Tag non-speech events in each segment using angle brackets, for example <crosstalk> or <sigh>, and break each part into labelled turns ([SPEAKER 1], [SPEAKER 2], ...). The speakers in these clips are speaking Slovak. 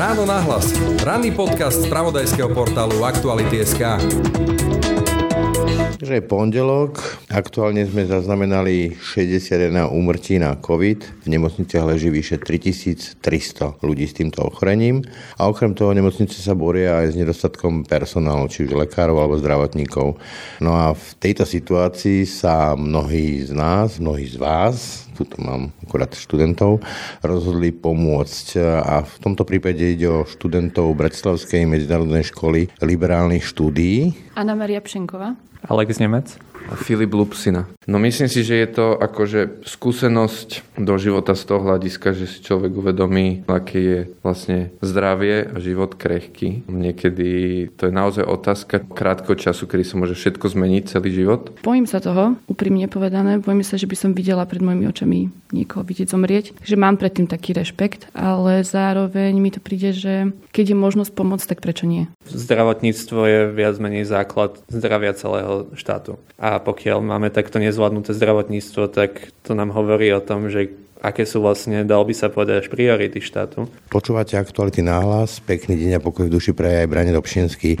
[SPEAKER 1] Ráno nahlas. Ranný podcast z pravodajského portálu Aktuality.sk.
[SPEAKER 2] Je pondelok, aktuálne sme zaznamenali 61 úmrtí na COVID. V nemocniciach leží vyše 3300 ľudí s týmto ochorením a okrem toho nemocnice sa boria aj s nedostatkom personálu, či už lekárov alebo zdravotníkov. No a v tejto situácii sa mnohí z nás, mnohí z vás, tu mám akorát študentov, rozhodli pomôcť. A v tomto prípade ide o študentov Bratislavskej medzinárodnej školy liberálnych štúdií.
[SPEAKER 3] Anna Maria Pšenková.
[SPEAKER 4] Alex Nemec.
[SPEAKER 5] Filip Lupsina. No myslím si, že je to akože skúsenosť do života z toho hľadiska, že si človek uvedomí, aké je vlastne zdravie a život krehký. Niekedy to je naozaj otázka krátko času, kedy sa môže všetko zmeniť, celý život.
[SPEAKER 3] Bojím sa toho, úprimne povedané. Bojím sa, že by som videla pred mojimi očami niekoho vidieť zomrieť. Takže mám predtým taký rešpekt, ale zároveň mi to príde, že keď je možnosť pomôcť, tak prečo nie?
[SPEAKER 4] Zdravotníctvo je viac menej základ zdravia celého štátu. A pokiaľ máme takto nezvládnuté zdravotníctvo, tak to nám hovorí o tom, že aké sú vlastne, dal by sa povedať, až priority štátu.
[SPEAKER 2] Počúvate aktuality náhlas, pekný deň a pokoj v duši pre aj Brane Dobšinský.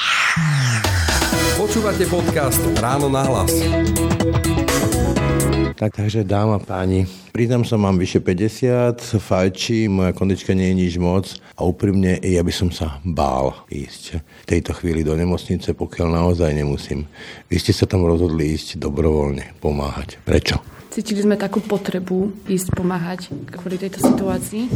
[SPEAKER 1] Počúvate podcast Ráno na hlas.
[SPEAKER 2] Tak, takže dáma páni, priznám sa, mám vyše 50, fajči, moja kondička nie je nič moc a úprimne ja by som sa bál ísť v tejto chvíli do nemocnice, pokiaľ naozaj nemusím. Vy ste sa tam rozhodli ísť dobrovoľne, pomáhať. Prečo?
[SPEAKER 3] Cítili sme takú potrebu ísť pomáhať kvôli tejto situácii.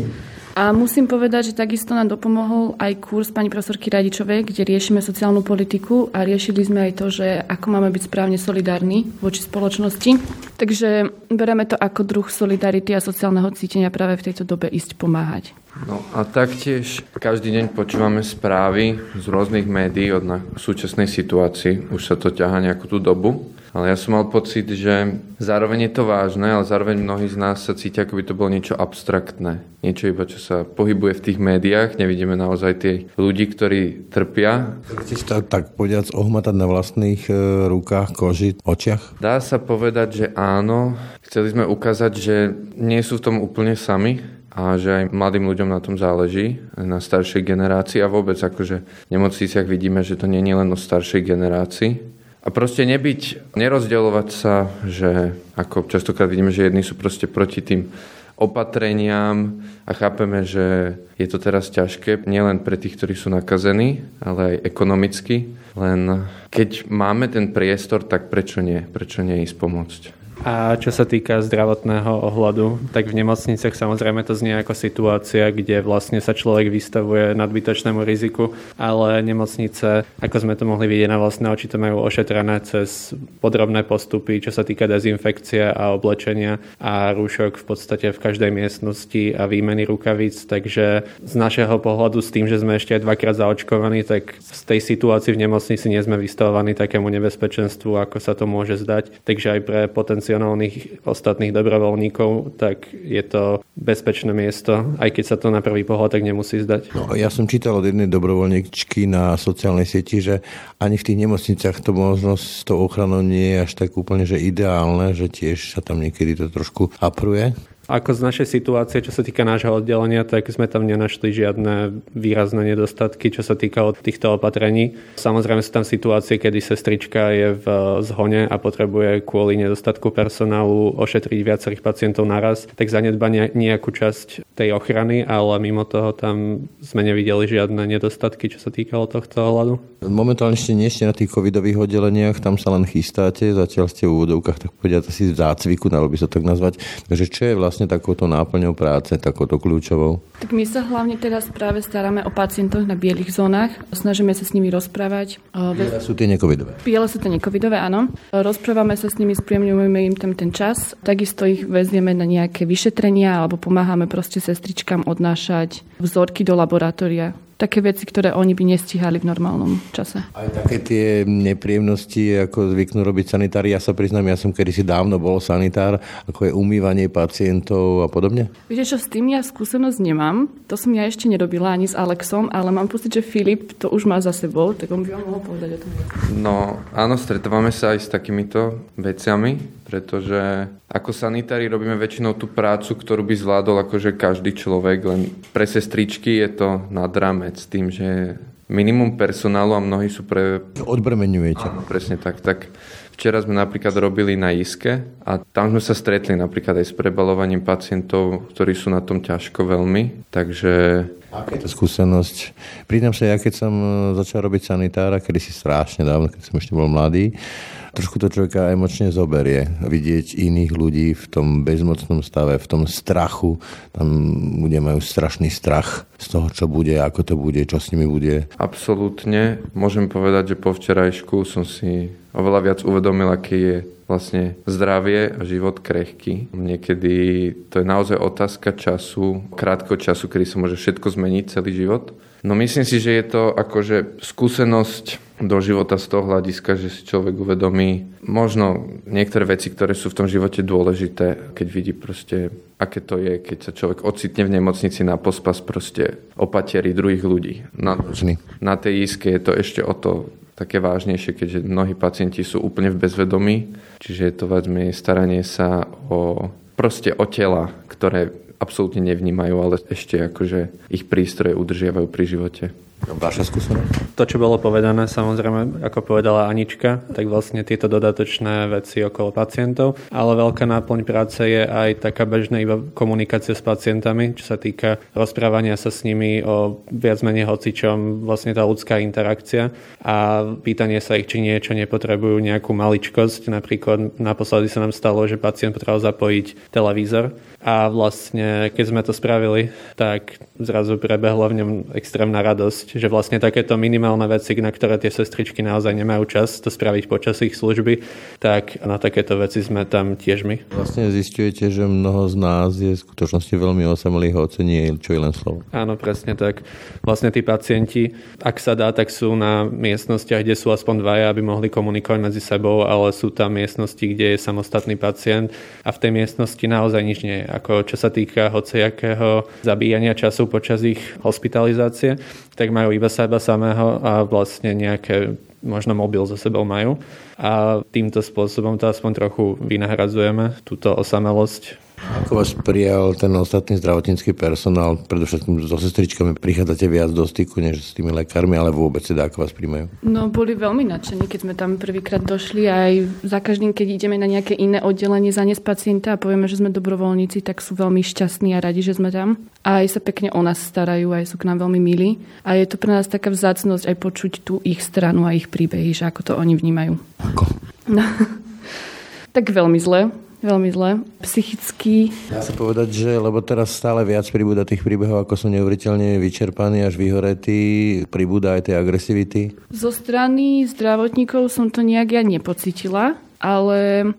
[SPEAKER 3] A musím povedať, že takisto nám dopomohol aj kurz pani profesorky Radičovej, kde riešime sociálnu politiku a riešili sme aj to, že ako máme byť správne solidárni voči spoločnosti. Takže bereme to ako druh solidarity a sociálneho cítenia práve v tejto dobe ísť pomáhať.
[SPEAKER 5] No a taktiež každý deň počúvame správy z rôznych médií od súčasnej situácii. Už sa to ťaha nejakú tú dobu. Ale ja som mal pocit, že zároveň je to vážne, ale zároveň mnohí z nás sa cítia, ako by to bolo niečo abstraktné. Niečo iba, čo sa pohybuje v tých médiách. Nevidíme naozaj tie ľudí, ktorí trpia.
[SPEAKER 2] Chceš to tak povedať ohmatať na vlastných e, rukách, koži, očiach?
[SPEAKER 5] Dá sa povedať, že áno. Chceli sme ukázať, že nie sú v tom úplne sami, a že aj mladým ľuďom na tom záleží, na staršej generácii a vôbec akože v nemocniciach vidíme, že to nie je len o staršej generácii, a proste nebyť, nerozdeľovať sa, že ako častokrát vidíme, že jedni sú proste proti tým opatreniam a chápeme, že je to teraz ťažké, nielen pre tých, ktorí sú nakazení, ale aj ekonomicky. Len keď máme ten priestor, tak prečo nie? Prečo nie ísť pomôcť?
[SPEAKER 4] A čo sa týka zdravotného ohľadu, tak v nemocniciach samozrejme to znie ako situácia, kde vlastne sa človek vystavuje nadbytočnému riziku, ale nemocnice, ako sme to mohli vidieť na vlastné oči, to majú ošetrené cez podrobné postupy, čo sa týka dezinfekcie a oblečenia a rúšok v podstate v každej miestnosti a výmeny rukavíc, takže z našeho pohľadu s tým, že sme ešte aj dvakrát zaočkovaní, tak z tej situácii v nemocnici nie sme vystavovaní takému nebezpečenstvu, ako sa to môže zdať. Takže aj pre potenciál profesionálnych ostatných dobrovoľníkov, tak je to bezpečné miesto, aj keď sa to na prvý pohľad tak nemusí zdať.
[SPEAKER 2] No, ja som čítal od jednej dobrovoľníčky na sociálnej sieti, že ani v tých nemocniciach to možnosť s tou ochranou nie je až tak úplne že ideálne, že tiež sa tam niekedy to trošku apruje.
[SPEAKER 4] Ako z našej situácie, čo sa týka nášho oddelenia, tak sme tam nenašli žiadne výrazné nedostatky, čo sa týka od týchto opatrení. Samozrejme sú tam situácie, kedy sestrička je v zhone a potrebuje kvôli nedostatku personálu ošetriť viacerých pacientov naraz, tak zanedba nejakú časť tej ochrany, ale mimo toho tam sme nevideli žiadne nedostatky, čo sa týkalo tohto ohľadu.
[SPEAKER 2] Momentálne ešte nie ste na tých covidových oddeleniach, tam sa len chystáte, zatiaľ ste v úvodovkách tak povedať asi v zácviku, dalo by sa tak nazvať. Takže čo je vlastne vlastne takouto náplňou práce, takouto kľúčovou?
[SPEAKER 3] Tak my sa hlavne teraz práve staráme o pacientov na bielých zónach. Snažíme sa s nimi rozprávať.
[SPEAKER 2] Biele sú tie nekovidové.
[SPEAKER 3] Biele sú tie nekovidové, áno. Rozprávame sa s nimi, spriemňujeme im tam ten čas. Takisto ich vezieme na nejaké vyšetrenia alebo pomáhame proste sestričkám odnášať vzorky do laboratória také veci, ktoré oni by nestihali v normálnom čase.
[SPEAKER 2] Aj také tie nepríjemnosti, ako zvyknú robiť sanitári, ja sa priznám, ja som kedysi dávno bol sanitár, ako je umývanie pacientov a podobne?
[SPEAKER 3] Viete čo, s tým ja skúsenosť nemám. To som ja ešte nerobila ani s Alexom, ale mám pocit, že Filip to už má za sebou, tak on by vám mohol povedať o tom.
[SPEAKER 5] No áno, stretávame sa aj s takýmito veciami, pretože ako sanitári robíme väčšinou tú prácu, ktorú by zvládol akože každý človek, len pre sestričky je to nad rámec tým, že minimum personálu a mnohí sú pre...
[SPEAKER 2] Odbremenujete.
[SPEAKER 5] Áno, presne tak. Tak včera sme napríklad robili na Iske a tam sme sa stretli napríklad aj s prebalovaním pacientov, ktorí sú na tom ťažko veľmi, takže
[SPEAKER 2] Aká je to skúsenosť? Priznám sa, ja keď som začal robiť sanitára, kedy si strašne dávno, keď som ešte bol mladý, trošku to človeka emočne zoberie. Vidieť iných ľudí v tom bezmocnom stave, v tom strachu. Tam ľudia majú strašný strach z toho, čo bude, ako to bude, čo s nimi bude.
[SPEAKER 5] Absolútne. Môžem povedať, že po včerajšku som si oveľa viac uvedomil, aký je vlastne zdravie a život krehky. Niekedy to je naozaj otázka času, krátko času, kedy sa môže všetko zmeniť, celý život. No myslím si, že je to akože skúsenosť do života z toho hľadiska, že si človek uvedomí možno niektoré veci, ktoré sú v tom živote dôležité, keď vidí proste, aké to je, keď sa človek ocitne v nemocnici na pospas proste opatiery druhých ľudí. Na, na tej iske je to ešte o to také vážnejšie, keďže mnohí pacienti sú úplne v bezvedomí, čiže je to viac staranie sa o proste o tela, ktoré absolútne nevnímajú, ale ešte akože ich prístroje udržiavajú pri živote.
[SPEAKER 2] Vaša skúsenosť?
[SPEAKER 4] To, čo bolo povedané, samozrejme, ako povedala Anička, tak vlastne tieto dodatočné veci okolo pacientov, ale veľká náplň práce je aj taká bežná iba komunikácia s pacientami, čo sa týka rozprávania sa s nimi o viac menej hocičom, vlastne tá ľudská interakcia a pýtanie sa ich, či niečo nepotrebujú, nejakú maličkosť. Napríklad naposledy sa nám stalo, že pacient potreboval zapojiť televízor a vlastne, keď sme to spravili, tak zrazu prebehla v ňom extrémna radosť, že vlastne takéto minimálne veci, na ktoré tie sestričky naozaj nemajú čas to spraviť počas ich služby, tak na takéto veci sme tam tiež my.
[SPEAKER 2] Vlastne zistujete, že mnoho z nás je v skutočnosti veľmi osamelých a ocení, čo je len slovo.
[SPEAKER 4] Áno, presne tak. Vlastne tí pacienti, ak sa dá, tak sú na miestnostiach, kde sú aspoň dvaja, aby mohli komunikovať medzi sebou, ale sú tam miestnosti, kde je samostatný pacient a v tej miestnosti naozaj nič nie je ako čo sa týka hociakého zabíjania času počas ich hospitalizácie, tak majú iba seba samého a vlastne nejaké možno mobil so sebou majú. A týmto spôsobom to aspoň trochu vynahradzujeme, túto osamelosť
[SPEAKER 2] ako vás prijal ten ostatný zdravotnícky personál, predovšetkým so sestričkami, prichádzate viac do styku než s tými lekármi, ale vôbec teda ako vás príjmajú?
[SPEAKER 3] No boli veľmi nadšení, keď sme tam prvýkrát došli aj za každým, keď ideme na nejaké iné oddelenie zaniesť pacienta a povieme, že sme dobrovoľníci, tak sú veľmi šťastní a radi, že sme tam. A aj sa pekne o nás starajú, aj sú k nám veľmi milí. A je to pre nás taká vzácnosť aj počuť tú ich stranu a ich príbehy, že ako to oni vnímajú.
[SPEAKER 2] Ako?
[SPEAKER 3] No. <laughs> tak veľmi zle. Veľmi zle. Psychicky.
[SPEAKER 2] Dá sa povedať, že lebo teraz stále viac pribúda tých príbehov, ako sú neuveriteľne vyčerpaní až vyhoretí, pribúda aj tej agresivity?
[SPEAKER 3] Zo strany zdravotníkov som to nejak ja nepocitila, ale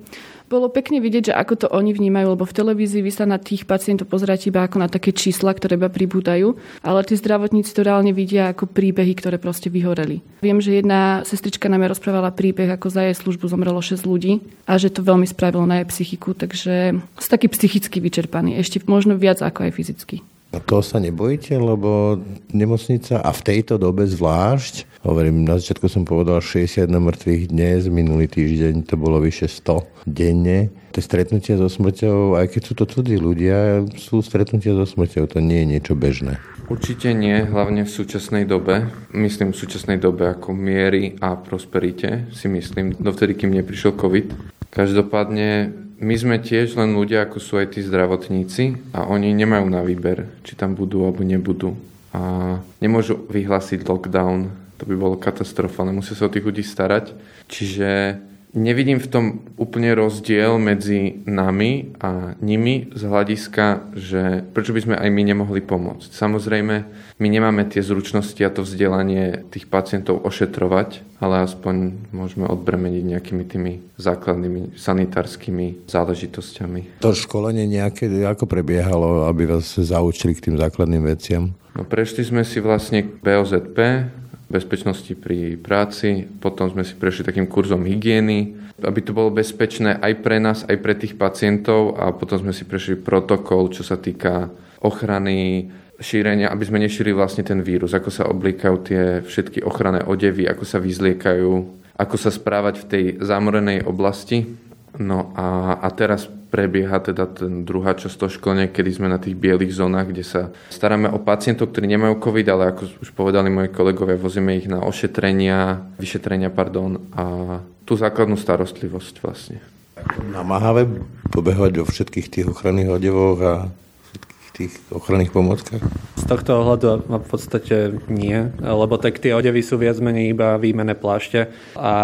[SPEAKER 3] bolo pekne vidieť, že ako to oni vnímajú, lebo v televízii vy sa na tých pacientov pozeráte iba ako na také čísla, ktoré iba pribúdajú, ale tí zdravotníci to reálne vidia ako príbehy, ktoré proste vyhoreli. Viem, že jedna sestrička nám rozprávala príbeh, ako za jej službu zomrelo 6 ľudí a že to veľmi spravilo na jej psychiku, takže sú taký psychicky vyčerpaní, ešte možno viac ako aj fyzicky.
[SPEAKER 2] A to sa nebojíte, lebo nemocnica a v tejto dobe zvlášť Hovorím, na začiatku som povedal 61 mŕtvych dnes, minulý týždeň to bolo vyše 100 denne. To stretnutie so smrťou, aj keď sú to cudzí ľudia, sú stretnutia so smrťou, to nie je niečo bežné.
[SPEAKER 5] Určite nie, hlavne v súčasnej dobe. Myslím v súčasnej dobe ako miery a prosperite, si myslím, dovtedy, kým neprišiel COVID. Každopádne my sme tiež len ľudia, ako sú aj tí zdravotníci a oni nemajú na výber, či tam budú alebo nebudú. A nemôžu vyhlásiť lockdown to by bolo katastrofálne. Musia sa o tých ľudí starať. Čiže nevidím v tom úplne rozdiel medzi nami a nimi z hľadiska, že prečo by sme aj my nemohli pomôcť. Samozrejme, my nemáme tie zručnosti a to vzdelanie tých pacientov ošetrovať, ale aspoň môžeme odbremeniť nejakými tými základnými sanitárskymi záležitosťami.
[SPEAKER 2] To školenie nejaké, ako prebiehalo, aby vás zaučili k tým základným veciam?
[SPEAKER 5] No, prešli sme si vlastne BOZP, bezpečnosti pri práci, potom sme si prešli takým kurzom hygieny, aby to bolo bezpečné aj pre nás, aj pre tých pacientov a potom sme si prešli protokol, čo sa týka ochrany šírenia, aby sme nešírili vlastne ten vírus, ako sa oblíkajú tie všetky ochranné odevy, ako sa vyzliekajú, ako sa správať v tej zamorenej oblasti. No a, a teraz prebieha teda ten druhá časť toho školenia, kedy sme na tých bielých zónach, kde sa staráme o pacientov, ktorí nemajú COVID, ale ako už povedali moji kolegovia, vozíme ich na ošetrenia, vyšetrenia, pardon, a tú základnú starostlivosť vlastne.
[SPEAKER 2] Namáhavé pobehovať do všetkých tých ochranných odevoch a tých ochranných pomockách?
[SPEAKER 4] Tohto ohľadu v podstate nie, lebo tak tie odevy sú viac menej iba výmené plášte a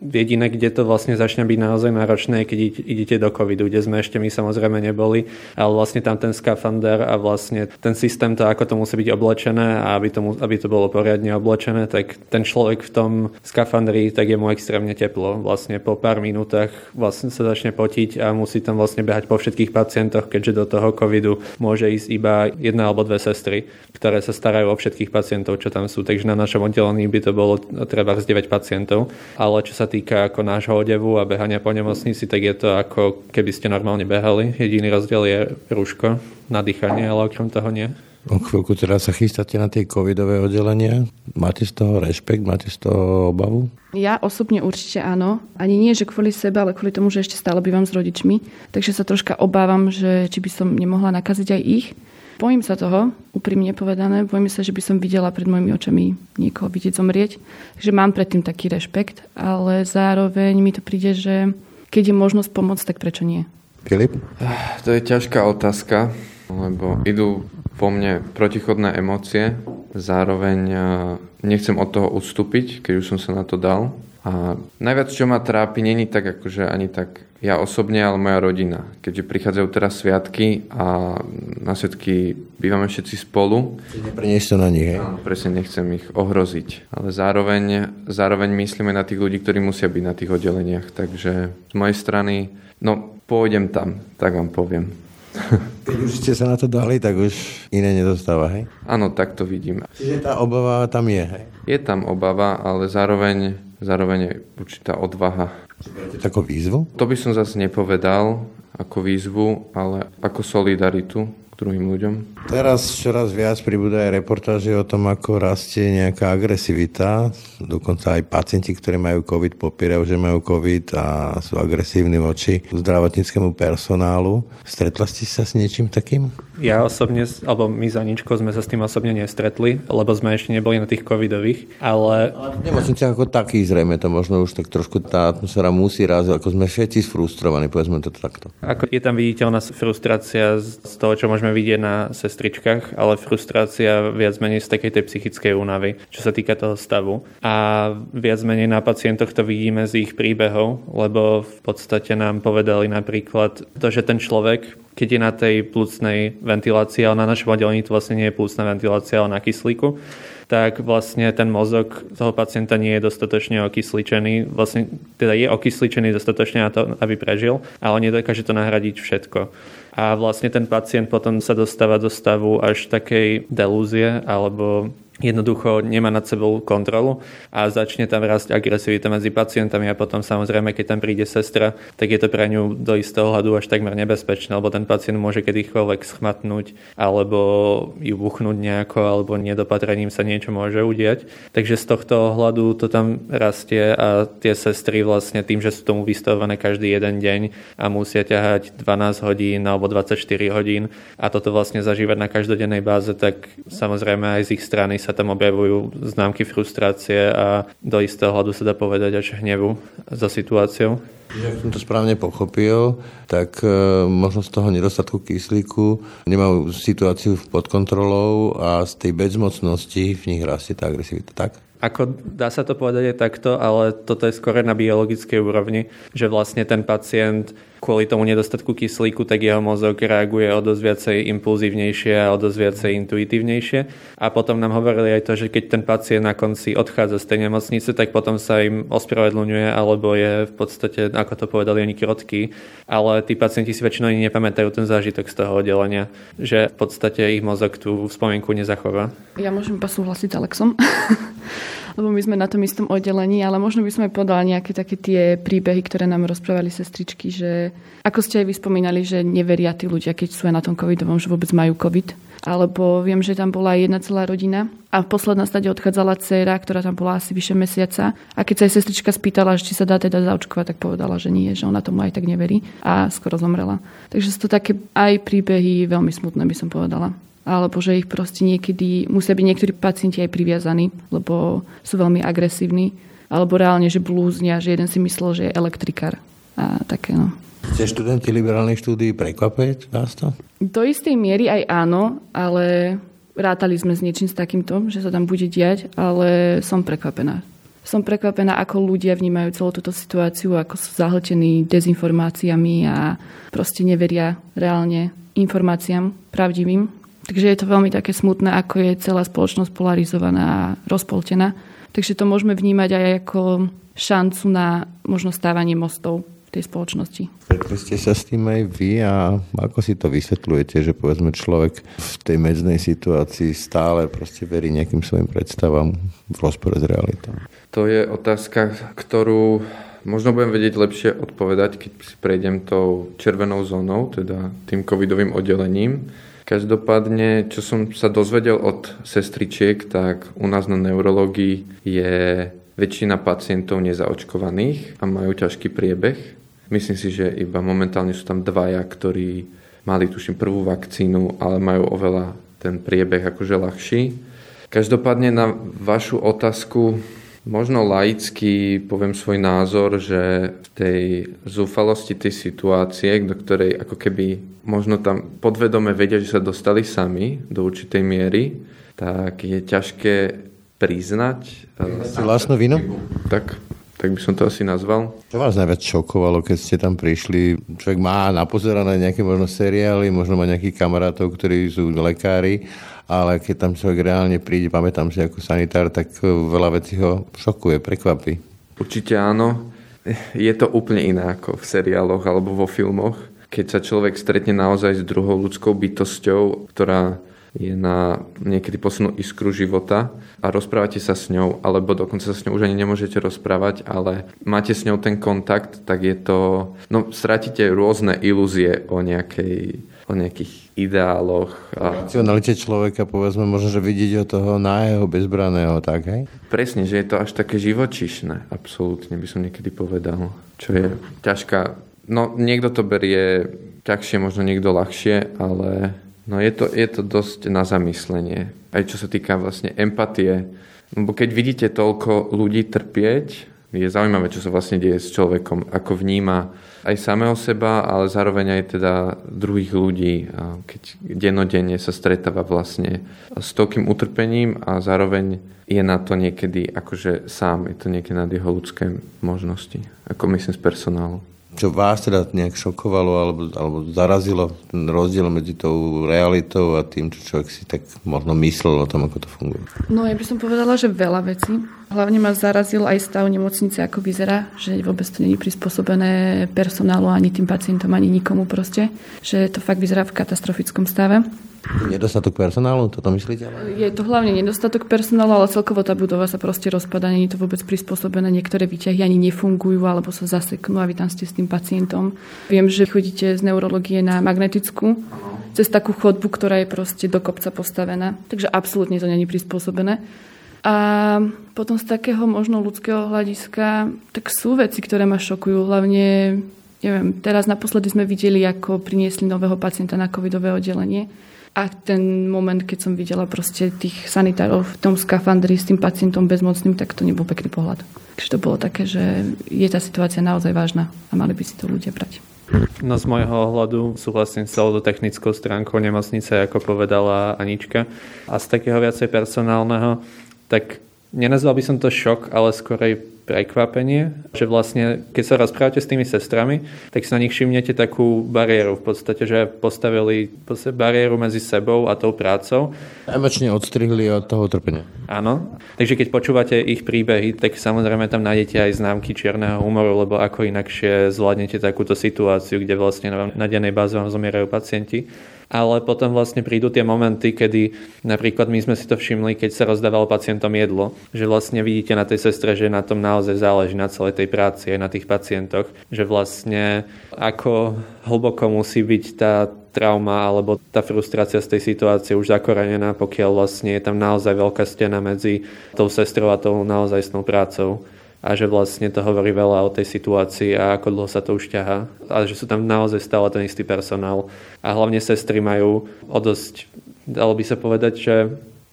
[SPEAKER 4] jediné, kde to vlastne začne byť naozaj náročné, keď idete do covidu, kde sme ešte my samozrejme neboli, ale vlastne tam ten skafander a vlastne ten systém, to ako to musí byť oblečené a aby to, aby to bolo poriadne oblečené, tak ten človek v tom skafandri, tak je mu extrémne teplo. Vlastne po pár minútach vlastne sa začne potiť a musí tam vlastne behať po všetkých pacientoch, keďže do toho covidu môže ísť iba jedna alebo dve sestry, ktoré sa starajú o všetkých pacientov, čo tam sú. Takže na našom oddelení by to bolo treba z 9 pacientov. Ale čo sa týka ako nášho odevu a behania po nemocnici, tak je to ako keby ste normálne behali. Jediný rozdiel je rúško na dýchanie, ale okrem toho nie.
[SPEAKER 2] O chvíľku teraz sa chystáte na tie covidové oddelenia. Máte z toho rešpekt, máte z toho obavu?
[SPEAKER 3] Ja osobne určite áno. Ani nie, že kvôli sebe, ale kvôli tomu, že ešte stále bývam s rodičmi. Takže sa troška obávam, že či by som nemohla nakaziť aj ich. Bojím sa toho, úprimne povedané. Bojím sa, že by som videla pred mojimi očami niekoho vidieť zomrieť. Takže mám predtým taký rešpekt, ale zároveň mi to príde, že keď je možnosť pomôcť, tak prečo nie?
[SPEAKER 2] Filip?
[SPEAKER 5] To je ťažká otázka, lebo idú po mne protichodné emócie, zároveň nechcem od toho ustúpiť, keď už som sa na to dal. A najviac, čo ma trápi, není tak akože ani tak ja osobne, ale moja rodina. Keďže prichádzajú teraz sviatky a na sviatky bývame všetci spolu.
[SPEAKER 2] Neprenieš to na nich, hej?
[SPEAKER 5] Áno, presne nechcem ich ohroziť. Ale zároveň, zároveň myslíme na tých ľudí, ktorí musia byť na tých oddeleniach. Takže z mojej strany, no pôjdem tam, tak vám poviem. <laughs>
[SPEAKER 2] Keď už ste sa na to dali, tak už iné nedostáva, hej?
[SPEAKER 5] Áno, tak to vidím.
[SPEAKER 2] Čiže tá obava tam je, hej?
[SPEAKER 5] Je tam obava, ale zároveň, zároveň je určitá odvaha.
[SPEAKER 2] Ako výzvu?
[SPEAKER 5] To by som zase nepovedal ako výzvu, ale ako solidaritu druhým ľuďom.
[SPEAKER 2] Teraz čoraz viac pribúda aj reportáže o tom, ako rastie nejaká agresivita. Dokonca aj pacienti, ktorí majú COVID, popierajú, že majú COVID a sú agresívni voči zdravotníckému personálu. Stretla ste sa s niečím takým?
[SPEAKER 4] Ja osobne, alebo my za Ničko sme sa s tým osobne nestretli, lebo sme ešte neboli na tých covidových,
[SPEAKER 2] ale... nemocnice ako taký zrejme to možno už tak trošku tá atmosféra musí raziť, ako sme všetci sfrustrovaní, povedzme to takto.
[SPEAKER 4] Ako je tam viditeľná frustrácia z toho, čo môžeme vidieť na sestričkách, ale frustrácia viac menej z takej tej psychickej únavy, čo sa týka toho stavu. A viac menej na pacientoch to vidíme z ich príbehov, lebo v podstate nám povedali napríklad to, že ten človek keď je na tej plúcnej ventilácii, ale na našom oddelení to vlastne nie je plúcna ventilácia, ale na kyslíku, tak vlastne ten mozog toho pacienta nie je dostatočne okysličený. Vlastne teda je okysličený dostatočne na to, aby prežil, ale nedokáže to nahradiť všetko. A vlastne ten pacient potom sa dostáva do stavu až takej delúzie alebo jednoducho nemá nad sebou kontrolu a začne tam rásť agresivita medzi pacientami a potom samozrejme, keď tam príde sestra, tak je to pre ňu do istého hľadu až takmer nebezpečné, lebo ten pacient môže kedykoľvek schmatnúť alebo ju buchnúť nejako alebo nedopatrením sa niečo môže udiať. Takže z tohto ohľadu to tam rastie a tie sestry vlastne tým, že sú tomu vystavované každý jeden deň a musia ťahať 12 hodín alebo 24 hodín a toto vlastne zažívať na každodennej báze, tak samozrejme aj z ich strany sa tam objavujú známky frustrácie a do istého hľadu sa dá povedať až hnevu za situáciou.
[SPEAKER 2] Ak som to správne pochopil, tak e, možno z toho nedostatku kyslíku nemajú situáciu pod kontrolou a z tej bezmocnosti v nich rastie tá agresivita, tak?
[SPEAKER 4] Ako dá sa to povedať aj takto, ale toto je skôr na biologickej úrovni, že vlastne ten pacient kvôli tomu nedostatku kyslíku, tak jeho mozog reaguje o dosť viacej impulzívnejšie a o dosť viacej intuitívnejšie. A potom nám hovorili aj to, že keď ten pacient na konci odchádza z tej nemocnice, tak potom sa im ospravedlňuje, alebo je v podstate, ako to povedali oni, krotký. Ale tí pacienti si väčšinou ani nepamätajú ten zážitok z toho oddelenia, že v podstate ich mozog tú spomienku nezachová.
[SPEAKER 3] Ja môžem iba súhlasiť s Alexom. <laughs> lebo my sme na tom istom oddelení, ale možno by sme podali nejaké také tie príbehy, ktoré nám rozprávali sestričky, že ako ste aj vyspomínali, že neveria tí ľudia, keď sú aj na tom covidovom, že vôbec majú covid. Alebo viem, že tam bola jedna celá rodina a v posledná stade odchádzala dcéra, ktorá tam bola asi vyše mesiaca. A keď sa jej sestrička spýtala, či sa dá teda zaočkovať, tak povedala, že nie, že ona tomu aj tak neverí a skoro zomrela. Takže sú to také aj príbehy veľmi smutné, by som povedala alebo že ich proste niekedy musia byť niektorí pacienti aj priviazaní, lebo sú veľmi agresívni, alebo reálne, že blúznia, že jeden si myslel, že je elektrikár a také no.
[SPEAKER 2] Ste študenti liberálnych štúdií, prekvapuje vás to?
[SPEAKER 3] Do istej miery aj áno, ale rátali sme s niečím s takýmto, že sa tam bude diať, ale som prekvapená. Som prekvapená, ako ľudia vnímajú celú túto situáciu, ako sú zahltení dezinformáciami a proste neveria reálne informáciám pravdivým, Takže je to veľmi také smutné, ako je celá spoločnosť polarizovaná a rozpoltená. Takže to môžeme vnímať aj ako šancu na možno stávanie mostov v tej spoločnosti.
[SPEAKER 2] Stretli ste sa s tým aj vy a ako si to vysvetľujete, že povedzme človek v tej medznej situácii stále proste verí nejakým svojim predstavám v rozpore s realitou?
[SPEAKER 5] To je otázka, ktorú možno budem vedieť lepšie odpovedať, keď si prejdem tou červenou zónou, teda tým covidovým oddelením Každopádne, čo som sa dozvedel od sestričiek, tak u nás na neurológii je väčšina pacientov nezaočkovaných a majú ťažký priebeh. Myslím si, že iba momentálne sú tam dvaja, ktorí mali tuším prvú vakcínu, ale majú oveľa ten priebeh akože ľahší. Každopádne na vašu otázku Možno laicky poviem svoj názor, že v tej zúfalosti tej situácie, do ktorej ako keby možno tam podvedome vedia, že sa dostali sami do určitej miery, tak je ťažké priznať.
[SPEAKER 2] Vlastnú vinu?
[SPEAKER 5] Tak, tak by som to asi nazval.
[SPEAKER 2] Čo vás najviac šokovalo, keď ste tam prišli? Človek má napozerané nejaké možno seriály, možno má nejakých kamarátov, ktorí sú lekári ale keď tam človek reálne príde, pamätám si ako sanitár, tak e, veľa vecí ho šokuje, prekvapí.
[SPEAKER 5] Určite áno. Je to úplne iné ako v seriáloch alebo vo filmoch. Keď sa človek stretne naozaj s druhou ľudskou bytosťou, ktorá je na niekedy posunú iskru života a rozprávate sa s ňou, alebo dokonca sa s ňou už ani nemôžete rozprávať, ale máte s ňou ten kontakt, tak je to... No, stratíte rôzne ilúzie o nejakej o nejakých ideáloch.
[SPEAKER 2] A... Racionalite človeka, povedzme, možno, že vidieť od toho nájeho, bezbraného, tak, hej?
[SPEAKER 5] Presne, že je to až také živočišné, absolútne by som niekedy povedal, čo je ťažká. No, niekto to berie ťažšie, možno niekto ľahšie, ale no je to, je to dosť na zamyslenie. Aj čo sa týka vlastne empatie. Lebo keď vidíte toľko ľudí trpieť, je zaujímavé, čo sa vlastne deje s človekom, ako vníma aj samého seba, ale zároveň aj teda druhých ľudí, keď denodenne sa stretáva vlastne s toľkým utrpením a zároveň je na to niekedy akože sám, je to niekedy nad jeho ľudské možnosti, ako myslím z personálu
[SPEAKER 2] čo vás teda nejak šokovalo alebo, alebo zarazilo ten rozdiel medzi tou realitou a tým, čo človek si tak možno myslel o tom, ako to funguje?
[SPEAKER 3] No ja by som povedala, že veľa vecí. Hlavne ma zarazil aj stav nemocnice, ako vyzerá, že vôbec to je prispôsobené personálu ani tým pacientom, ani nikomu proste. Že to fakt vyzerá v katastrofickom stave.
[SPEAKER 2] Nedostatok personálu, toto myslíte?
[SPEAKER 3] Je to hlavne nedostatok personálu, ale celkovo tá budova sa proste rozpada, nie je to vôbec prispôsobené. Niektoré výťahy ani nefungujú alebo sa zaseknú a vy tam ste s tým pacientom. Viem, že chodíte z neurologie na magnetickú cez takú chodbu, ktorá je proste do kopca postavená. Takže absolútne to není prispôsobené. A potom z takého možno ľudského hľadiska, tak sú veci, ktoré ma šokujú. Hlavne, neviem, teraz naposledy sme videli, ako priniesli nového pacienta na covidové oddelenie a ten moment, keď som videla proste tých sanitárov v tom skafandri s tým pacientom bezmocným, tak to nebol pekný pohľad. Takže to bolo také, že je tá situácia naozaj vážna a mali by si to ľudia brať.
[SPEAKER 4] No z môjho ohľadu súhlasím s celou technickou stránkou nemocnice, ako povedala Anička. A z takého viacej personálneho, tak nenazval by som to šok, ale skorej prekvapenie, že vlastne, keď sa rozprávate s tými sestrami, tak sa na nich všimnete takú bariéru v podstate, že postavili bariéru medzi sebou a tou prácou.
[SPEAKER 2] Emočne odstrihli od toho trpenia.
[SPEAKER 4] Áno. Takže keď počúvate ich príbehy, tak samozrejme tam nájdete aj známky čierneho humoru, lebo ako inakšie zvládnete takúto situáciu, kde vlastne na dennej báze vám zomierajú pacienti ale potom vlastne prídu tie momenty, kedy napríklad my sme si to všimli, keď sa rozdávalo pacientom jedlo, že vlastne vidíte na tej sestre, že na tom naozaj záleží na celej tej práci aj na tých pacientoch, že vlastne ako hlboko musí byť tá trauma alebo tá frustrácia z tej situácie už zakorenená, pokiaľ vlastne je tam naozaj veľká stena medzi tou sestrou a tou naozajstnou prácou a že vlastne to hovorí veľa o tej situácii a ako dlho sa to už ťaha a že sú tam naozaj stále ten istý personál a hlavne sestry majú o dosť, dalo by sa povedať, že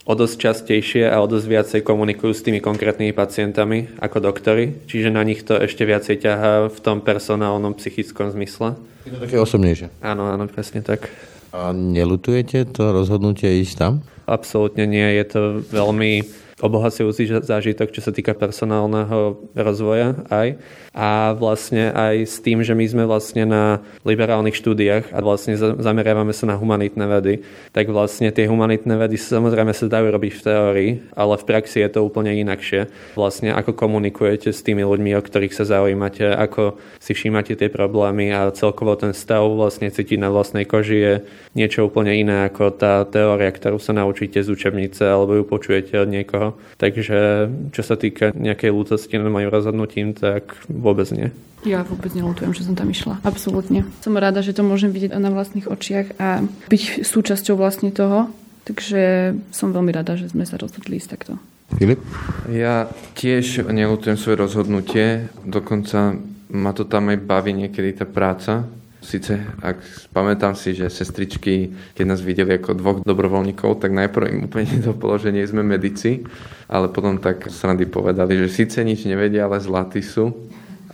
[SPEAKER 4] o dosť častejšie a o dosť viacej komunikujú s tými konkrétnymi pacientami ako doktory, čiže na nich to ešte viacej ťahá v tom personálnom psychickom zmysle.
[SPEAKER 2] Je to také osobnejšie.
[SPEAKER 4] Áno, áno, presne tak.
[SPEAKER 2] A nelutujete to rozhodnutie ísť tam?
[SPEAKER 4] Absolútne nie, je to veľmi obohacujúci zážitok, čo sa týka personálneho rozvoja aj. A vlastne aj s tým, že my sme vlastne na liberálnych štúdiách a vlastne zameriavame sa na humanitné vedy, tak vlastne tie humanitné vedy samozrejme sa dajú robiť v teórii, ale v praxi je to úplne inakšie. Vlastne ako komunikujete s tými ľuďmi, o ktorých sa zaujímate, ako si všímate tie problémy a celkovo ten stav vlastne cítiť na vlastnej koži je niečo úplne iné ako tá teória, ktorú sa naučíte z učebnice alebo ju počujete od niekoho. Takže čo sa týka nejakej lútosti nad mojim rozhodnutím, tak vôbec nie.
[SPEAKER 3] Ja vôbec nelutujem, že som tam išla. Absolútne. Som rada, že to môžem vidieť na vlastných očiach a byť súčasťou vlastne toho. Takže som veľmi rada, že sme sa rozhodli ísť takto.
[SPEAKER 2] Filip?
[SPEAKER 5] Ja tiež nelutujem svoje rozhodnutie, dokonca ma to tam aj baví niekedy tá práca, Sice, ak pamätám si, že sestričky, keď nás videli ako dvoch dobrovoľníkov, tak najprv im úplne <laughs> do položenie sme medici, ale potom tak srandy povedali, že síce nič nevedia, ale zlatí sú.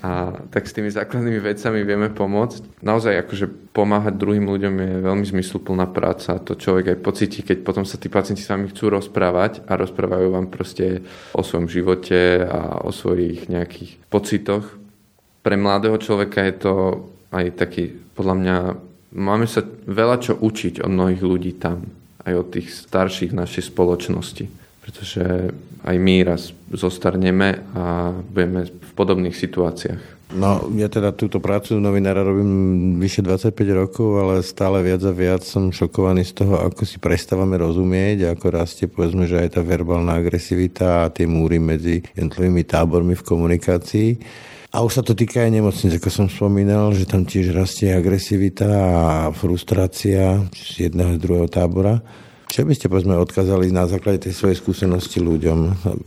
[SPEAKER 5] A tak s tými základnými vecami vieme pomôcť. Naozaj akože pomáhať druhým ľuďom je veľmi zmysluplná práca. To človek aj pocíti, keď potom sa tí pacienti s vami chcú rozprávať a rozprávajú vám proste o svojom živote a o svojich nejakých pocitoch. Pre mladého človeka je to aj taký, podľa mňa, máme sa veľa čo učiť od mnohých ľudí tam, aj od tých starších našej spoločnosti. Pretože aj my raz zostarneme a budeme v podobných situáciách.
[SPEAKER 2] No, ja teda túto prácu novinára robím vyše 25 rokov, ale stále viac a viac som šokovaný z toho, ako si prestávame rozumieť, ako rastie, povedzme, že aj tá verbálna agresivita a tie múry medzi jednotlivými tábormi v komunikácii. A už sa to týka aj nemocnic, ako som spomínal, že tam tiež rastie agresivita a frustrácia z jedného z druhého tábora. Čo by ste povedzme odkázali na základe tej svojej skúsenosti ľuďom,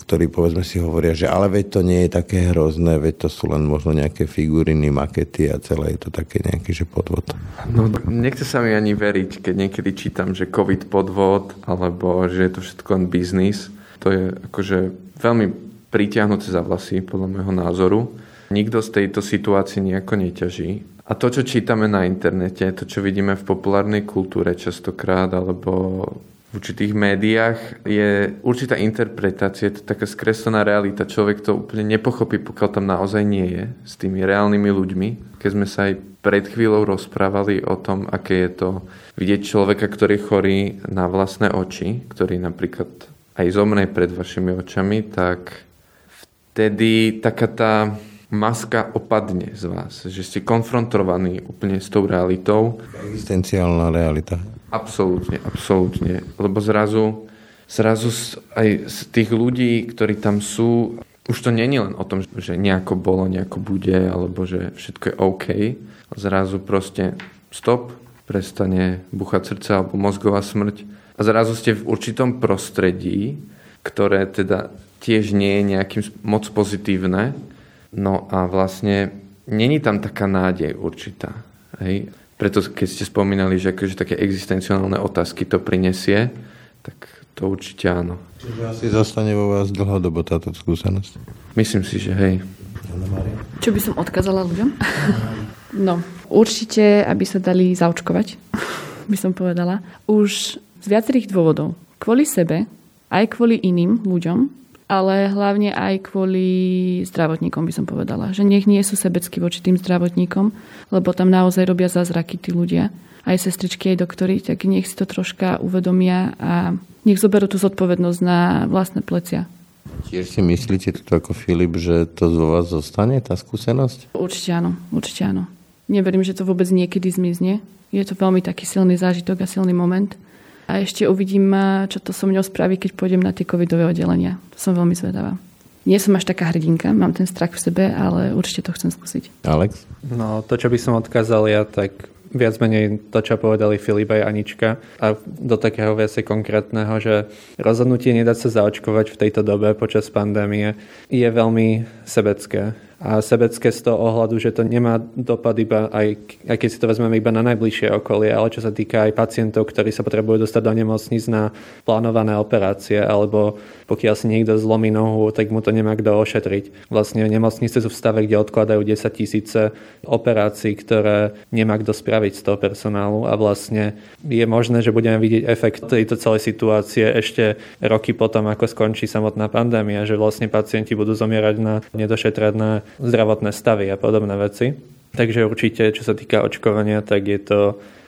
[SPEAKER 2] ktorí povedzme si hovoria, že ale veď to nie je také hrozné, veď to sú len možno nejaké figuriny, makety a celé je to také nejaký že podvod.
[SPEAKER 5] No, nechce sa mi ani veriť, keď niekedy čítam, že COVID podvod, alebo že je to všetko len biznis. To je akože veľmi pritiahnuté za vlasy, podľa môjho názoru nikto z tejto situácie nejako neťaží. A to, čo čítame na internete, to, čo vidíme v populárnej kultúre častokrát, alebo v určitých médiách, je určitá interpretácia, je to taká skreslená realita. Človek to úplne nepochopí, pokiaľ tam naozaj nie je s tými reálnymi ľuďmi. Keď sme sa aj pred chvíľou rozprávali o tom, aké je to vidieť človeka, ktorý je chorý na vlastné oči, ktorý napríklad aj zomrie pred vašimi očami, tak vtedy taká tá maska opadne z vás, že ste konfrontovaní úplne s tou realitou.
[SPEAKER 2] Existenciálna realita.
[SPEAKER 5] Absolútne, absolútne. Lebo zrazu, zrazu aj z tých ľudí, ktorí tam sú, už to není len o tom, že nejako bolo, nejako bude, alebo že všetko je OK. Zrazu proste stop, prestane buchať srdce alebo mozgová smrť. A zrazu ste v určitom prostredí, ktoré teda tiež nie je nejakým moc pozitívne, No a vlastne není tam taká nádej určitá. Hej? Preto keď ste spomínali, že akože také existenciálne otázky to prinesie, tak to určite áno.
[SPEAKER 2] Čiže asi zostane vo vás dlhodobo táto skúsenosť?
[SPEAKER 5] Myslím si, že hej.
[SPEAKER 3] Čo by som odkázala ľuďom? No, určite, aby sa dali zaočkovať, <laughs> by som povedala. Už z viacerých dôvodov. Kvôli sebe, aj kvôli iným ľuďom, ale hlavne aj kvôli zdravotníkom by som povedala. Že nech nie sú sebecky voči tým zdravotníkom, lebo tam naozaj robia zázraky tí ľudia. Aj sestričky, aj doktory, tak nech si to troška uvedomia a nech zoberú tú zodpovednosť na vlastné plecia.
[SPEAKER 2] Tiež si myslíte toto ako Filip, že to z vás zostane, tá skúsenosť?
[SPEAKER 3] Určite áno, určite áno. Neverím, že to vôbec niekedy zmizne. Je to veľmi taký silný zážitok a silný moment. A ešte uvidím, čo to so mňou spraví, keď pôjdem na tie covidové oddelenia. To som veľmi zvedavá. Nie som až taká hrdinka, mám ten strach v sebe, ale určite to chcem skúsiť.
[SPEAKER 2] Alex?
[SPEAKER 4] No, to, čo by som odkázal ja, tak viac menej to, čo povedali Filip aj Anička a do takého viacej konkrétneho, že rozhodnutie nedať sa zaočkovať v tejto dobe počas pandémie je veľmi sebecké a sebecké z toho ohľadu, že to nemá dopad iba aj, aj keď si to vezmeme iba na najbližšie okolie, ale čo sa týka aj pacientov, ktorí sa potrebujú dostať do nemocníc na plánované operácie, alebo pokiaľ si niekto zlomí nohu, tak mu to nemá kto ošetriť. Vlastne nemocnice sú v stave, kde odkladajú 10 tisíce operácií, ktoré nemá kto spraviť z toho personálu a vlastne je možné, že budeme vidieť efekt tejto celej situácie ešte roky potom, ako skončí samotná pandémia, že vlastne pacienti budú zomierať na nedošetrené zdravotné stavy a podobné veci. Takže určite, čo sa týka očkovania, tak je to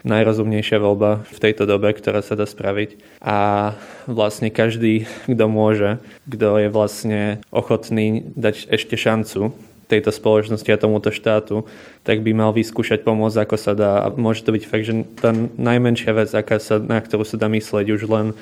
[SPEAKER 4] najrozumnejšia voľba v tejto dobe, ktorá sa dá spraviť. A vlastne každý, kto môže, kto je vlastne ochotný dať ešte šancu tejto spoločnosti a tomuto štátu, tak by mal vyskúšať pomôcť, ako sa dá. A môže to byť fakt, že tá najmenšia vec, aká sa, na ktorú sa dá myslieť, už len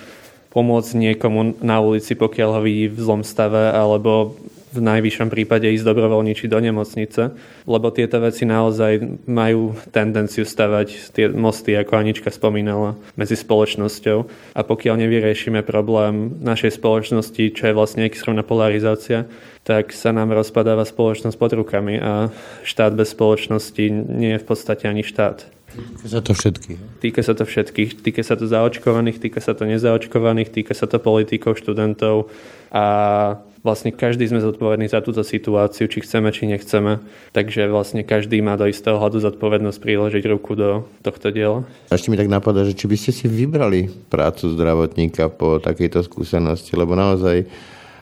[SPEAKER 4] pomôcť niekomu na ulici, pokiaľ ho vidí v zlom stave, alebo v najvyššom prípade ísť dobrovoľničiť do nemocnice, lebo tieto veci naozaj majú tendenciu stavať tie mosty, ako Anička spomínala, medzi spoločnosťou. A pokiaľ nevyriešime problém našej spoločnosti, čo je vlastne extrémna polarizácia, tak sa nám rozpadáva spoločnosť pod rukami a štát bez spoločnosti nie je v podstate ani štát.
[SPEAKER 2] Týka sa to všetkých.
[SPEAKER 4] Týka sa to všetkých. Týka sa to zaočkovaných, týka sa to nezaočkovaných, týka sa to politikov, študentov a vlastne každý sme zodpovední za túto situáciu, či chceme, či nechceme. Takže vlastne každý má do istého hľadu zodpovednosť priložiť ruku do tohto diela.
[SPEAKER 2] Ešte mi tak napadá, že či by ste si vybrali prácu zdravotníka po takejto skúsenosti, lebo naozaj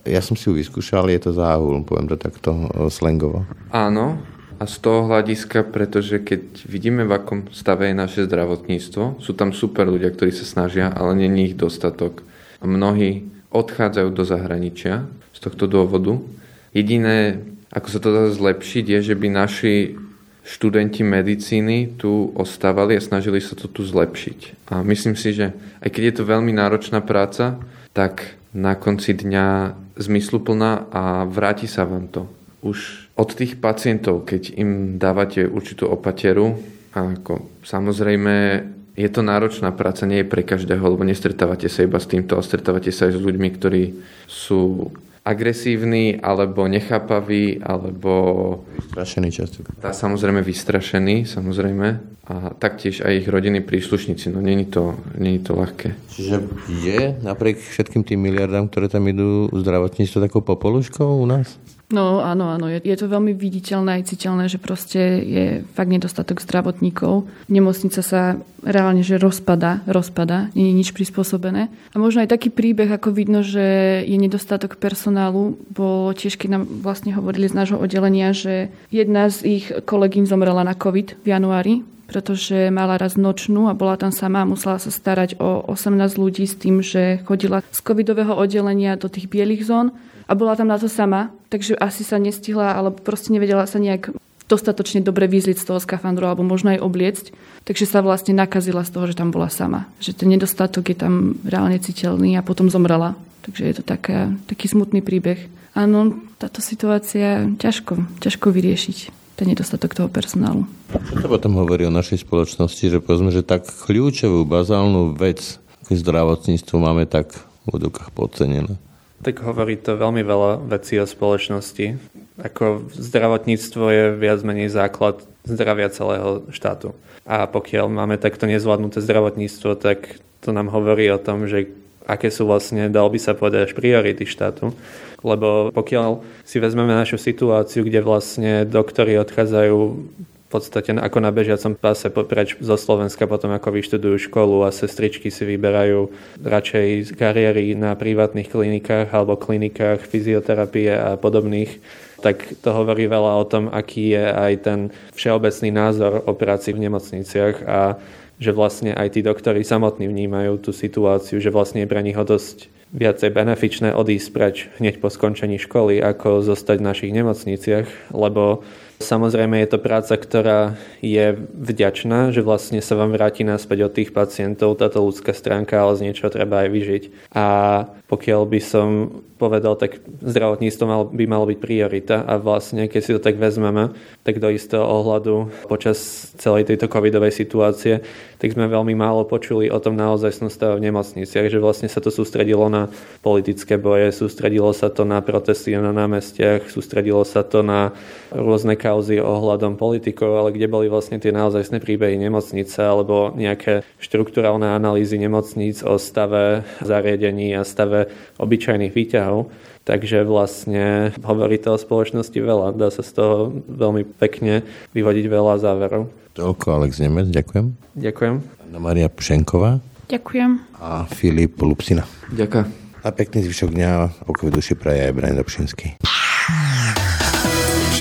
[SPEAKER 2] ja som si ju vyskúšal, je to záhul, poviem to takto slangovo.
[SPEAKER 5] Áno, a z toho hľadiska, pretože keď vidíme, v akom stave je naše zdravotníctvo, sú tam super ľudia, ktorí sa snažia, ale není ich dostatok. A mnohí odchádzajú do zahraničia z tohto dôvodu. Jediné, ako sa to dá zlepšiť, je, že by naši študenti medicíny tu ostávali a snažili sa to tu zlepšiť. A myslím si, že aj keď je to veľmi náročná práca, tak na konci dňa zmysluplná a vráti sa vám to už od tých pacientov, keď im dávate určitú opateru, ako samozrejme je to náročná práca, nie je pre každého, lebo nestretávate sa iba s týmto, ale stretávate sa aj s ľuďmi, ktorí sú agresívni, alebo nechápaví, alebo...
[SPEAKER 2] Vystrašení často.
[SPEAKER 5] Tá samozrejme vystrašení, samozrejme. A taktiež aj ich rodiny príslušníci. No není to, není to ľahké.
[SPEAKER 2] Čiže je napriek všetkým tým miliardám, ktoré tam idú, zdravotníctvo takou popoluškou u nás?
[SPEAKER 3] No áno, áno, je, je to veľmi viditeľné aj citeľné, že proste je fakt nedostatok zdravotníkov. Nemocnica sa reálne, že rozpada, rozpada, nie je nič prispôsobené. A možno aj taký príbeh, ako vidno, že je nedostatok personálu, bo tiež keď nám vlastne hovorili z nášho oddelenia, že jedna z ich kolegyň zomrela na COVID v januári, pretože mala raz nočnú a bola tam sama a musela sa starať o 18 ľudí s tým, že chodila z covidového oddelenia do tých bielých zón a bola tam na to sama, takže asi sa nestihla, alebo proste nevedela sa nejak dostatočne dobre vyzliť z toho skafandru alebo možno aj obliecť. Takže sa vlastne nakazila z toho, že tam bola sama. Že ten nedostatok je tam reálne citeľný a potom zomrela. Takže je to taká, taký smutný príbeh. Áno, táto situácia ťažko, ťažko vyriešiť ten nedostatok toho personálu.
[SPEAKER 2] Čo to potom hovorí o našej spoločnosti, že povedzme, že tak kľúčovú, bazálnu vec, ako zdravotníctvo máme tak v podcenené?
[SPEAKER 4] Tak hovorí to veľmi veľa vecí o spoločnosti. Ako zdravotníctvo je viac menej základ zdravia celého štátu. A pokiaľ máme takto nezvládnuté zdravotníctvo, tak to nám hovorí o tom, že aké sú vlastne, dal by sa povedať, až priority štátu. Lebo pokiaľ si vezmeme našu situáciu, kde vlastne doktori odchádzajú podstate ako na bežiacom páse preč zo Slovenska potom ako vyštudujú školu a sestričky si vyberajú radšej kariéry na privátnych klinikách alebo klinikách fyzioterapie a podobných tak to hovorí veľa o tom, aký je aj ten všeobecný názor o práci v nemocniciach a že vlastne aj tí doktori samotní vnímajú tú situáciu, že vlastne je pre nich dosť viacej benefičné odísť preč hneď po skončení školy, ako zostať v našich nemocniciach, lebo Samozrejme je to práca, ktorá je vďačná, že vlastne sa vám vráti naspäť od tých pacientov, táto ľudská stránka, ale z niečoho treba aj vyžiť. A pokiaľ by som povedal, tak zdravotníctvo mal, by malo byť priorita a vlastne, keď si to tak vezmeme, tak do istého ohľadu počas celej tejto covidovej situácie, tak sme veľmi málo počuli o tom naozaj stave v nemocniciach, že vlastne sa to sústredilo na politické boje, sústredilo sa to na protesty na námestiach, sústredilo sa to na rôzne kauzy ohľadom politikov, ale kde boli vlastne tie naozajstné príbehy nemocnice alebo nejaké štruktúralné analýzy nemocníc o stave zariadení a stave obyčajných výťahov. Takže vlastne hovorí to o spoločnosti veľa. Dá sa z toho veľmi pekne vyvodiť veľa záverov.
[SPEAKER 2] Toľko Alex Nemec, ďakujem.
[SPEAKER 4] Ďakujem.
[SPEAKER 2] Anna Maria Pšenková.
[SPEAKER 3] Ďakujem.
[SPEAKER 2] A Filip Lupsina.
[SPEAKER 5] Ďakujem.
[SPEAKER 2] A pekný zvyšok dňa pokoj duši praje aj Brian Dobšinský.